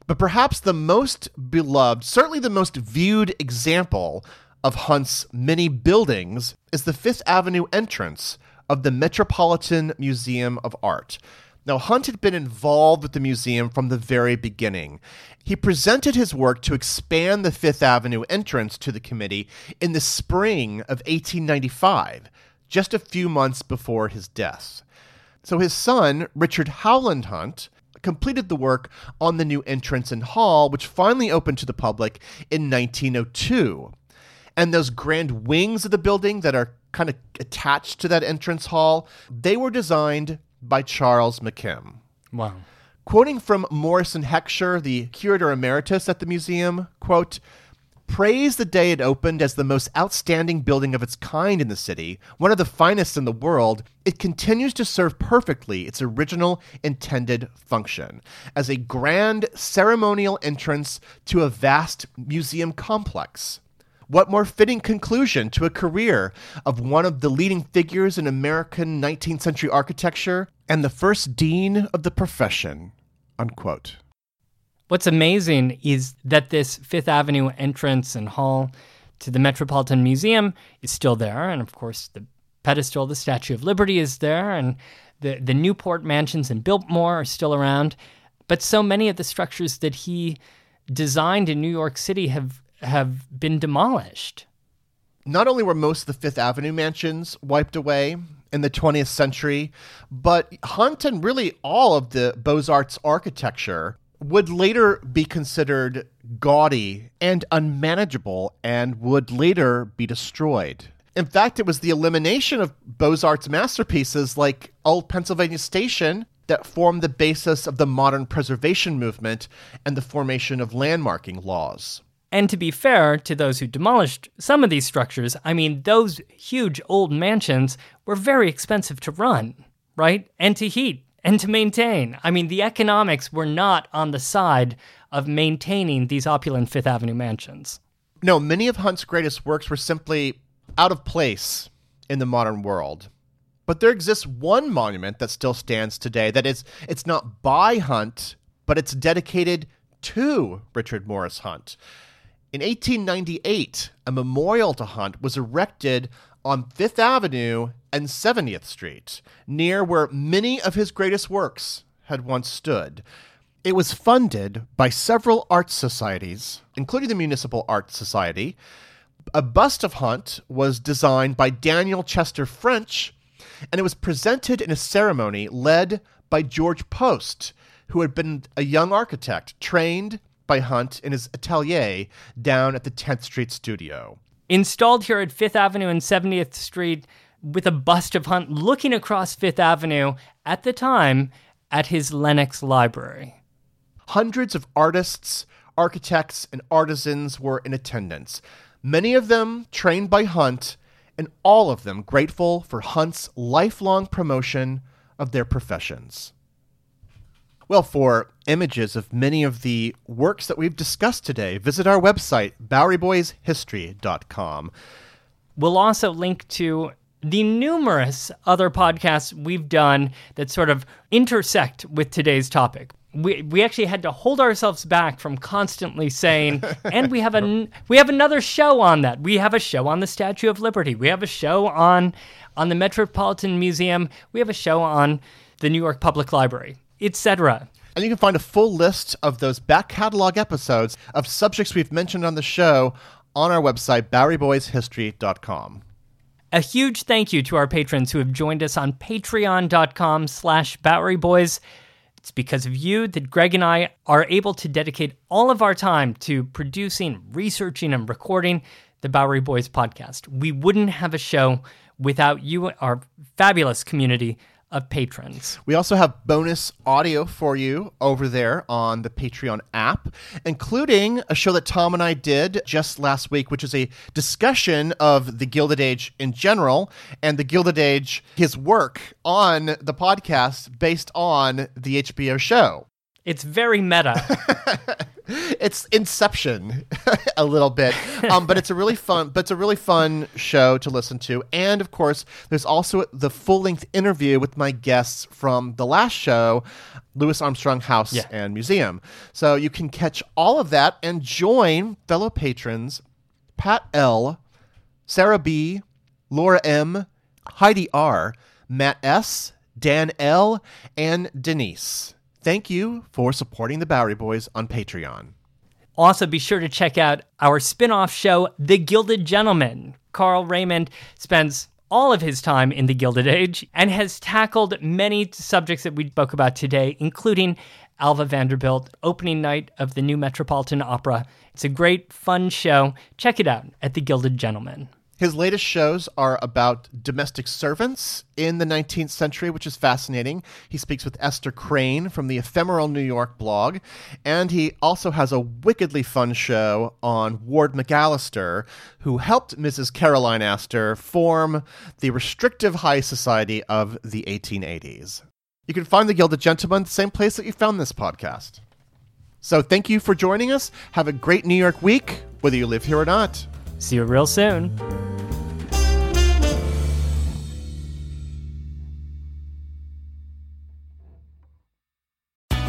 But perhaps the most beloved, certainly the most viewed example of Hunt's many buildings is the Fifth Avenue entrance of the Metropolitan Museum of Art. Now, Hunt had been involved with the museum from the very beginning. He presented his work to expand the Fifth Avenue entrance to the committee in the spring of 1895, just a few months before his death. So his son, Richard Howland Hunt, completed the work on the new entrance and hall, which finally opened to the public in 1902. And those grand wings of the building that are kind of attached to that entrance hall, they were designed by Charles McKim. Wow. Quoting from Morrison Heckscher, the curator emeritus at the museum, quote, praised the day it opened as the most outstanding building of its kind in the city, one of the finest in the world, it continues to serve perfectly its original intended function as a grand ceremonial entrance to a vast museum complex. What more fitting conclusion to a career of one of the leading figures in American 19th century architecture and the first dean of the profession? Unquote. What's amazing is that this Fifth Avenue entrance and hall to the Metropolitan Museum is still there. And of course, the pedestal, the Statue of Liberty is there. And the, the Newport mansions in Biltmore are still around. But so many of the structures that he designed in New York City have, have been demolished. Not only were most of the Fifth Avenue mansions wiped away in the 20th century, but Hunt and really all of the Beaux Arts architecture would later be considered gaudy and unmanageable and would later be destroyed. In fact, it was the elimination of Beaux Arts masterpieces like Old Pennsylvania Station that formed the basis of the modern preservation movement and the formation of landmarking laws. And to be fair to those who demolished some of these structures, I mean, those huge old mansions were very expensive to run, right? And to heat and to maintain. I mean, the economics were not on the side of maintaining these opulent Fifth Avenue mansions. No, many of Hunt's greatest works were simply out of place in the modern world. But there exists one monument that still stands today that is it's not by Hunt, but it's dedicated to Richard Morris Hunt. In 1898, a memorial to Hunt was erected on Fifth Avenue and 70th Street, near where many of his greatest works had once stood. It was funded by several art societies, including the Municipal Art Society. A bust of Hunt was designed by Daniel Chester French, and it was presented in a ceremony led by George Post, who had been a young architect trained by Hunt in his atelier down at the 10th Street studio. Installed here at 5th Avenue and 70th Street with a bust of Hunt looking across 5th Avenue at the time at his Lenox Library. Hundreds of artists, architects, and artisans were in attendance, many of them trained by Hunt, and all of them grateful for Hunt's lifelong promotion of their professions. Well, for images of many of the works that we've discussed today, visit our website, BoweryBoysHistory.com. We'll also link to the numerous other podcasts we've done that sort of intersect with today's topic. We, we actually had to hold ourselves back from constantly saying, and we have a we have another show on that. We have a show on the Statue of Liberty. We have a show on on the Metropolitan Museum. We have a show on the New York Public Library, etc. And you can find a full list of those back catalog episodes of subjects we've mentioned on the show on our website, BoweryBoysHistory.com. A huge thank you to our patrons who have joined us on patreon.com slash Bowery Boys. It's because of you that Greg and I are able to dedicate all of our time to producing, researching, and recording the Bowery Boys podcast. We wouldn't have a show without you, our fabulous community of patrons. We also have bonus audio for you over there on the Patreon app, including a show that Tom and I did just last week, which is a discussion of the Gilded Age in general and the Gilded Age, his work on the podcast based on the HBO show. It's very meta. it's Inception a little bit, um, but it's a really fun. But it's a really fun show to listen to. And of course, there's also the full length interview with my guests from the last show, Louis Armstrong House Yeah. and Museum. So you can catch all of that and join fellow patrons Pat L, Sarah B, Laura M, Heidi R, Matt S, Dan L, and Denise. Thank you for supporting the Bowery Boys on Patreon. Also, be sure to check out our spin off show, The Gilded Gentleman. Carl Raymond spends all of his time in the Gilded Age and has tackled many subjects that we spoke about today, including Alva Vanderbilt, opening night of the new Metropolitan Opera. It's a great, fun show. Check it out at The Gilded Gentleman. His latest shows are about domestic servants in the 19th century, which is fascinating. He speaks with Esther Crain from the Ephemeral New York blog, and he also has a wickedly fun show on Ward McAllister, who helped Mrs. Caroline Astor form the restrictive high society of the 1880s. You can find the Gilded Gentleman the same place that you found this podcast. So thank you for joining us. Have a great New York week, whether you live here or not. See you real soon.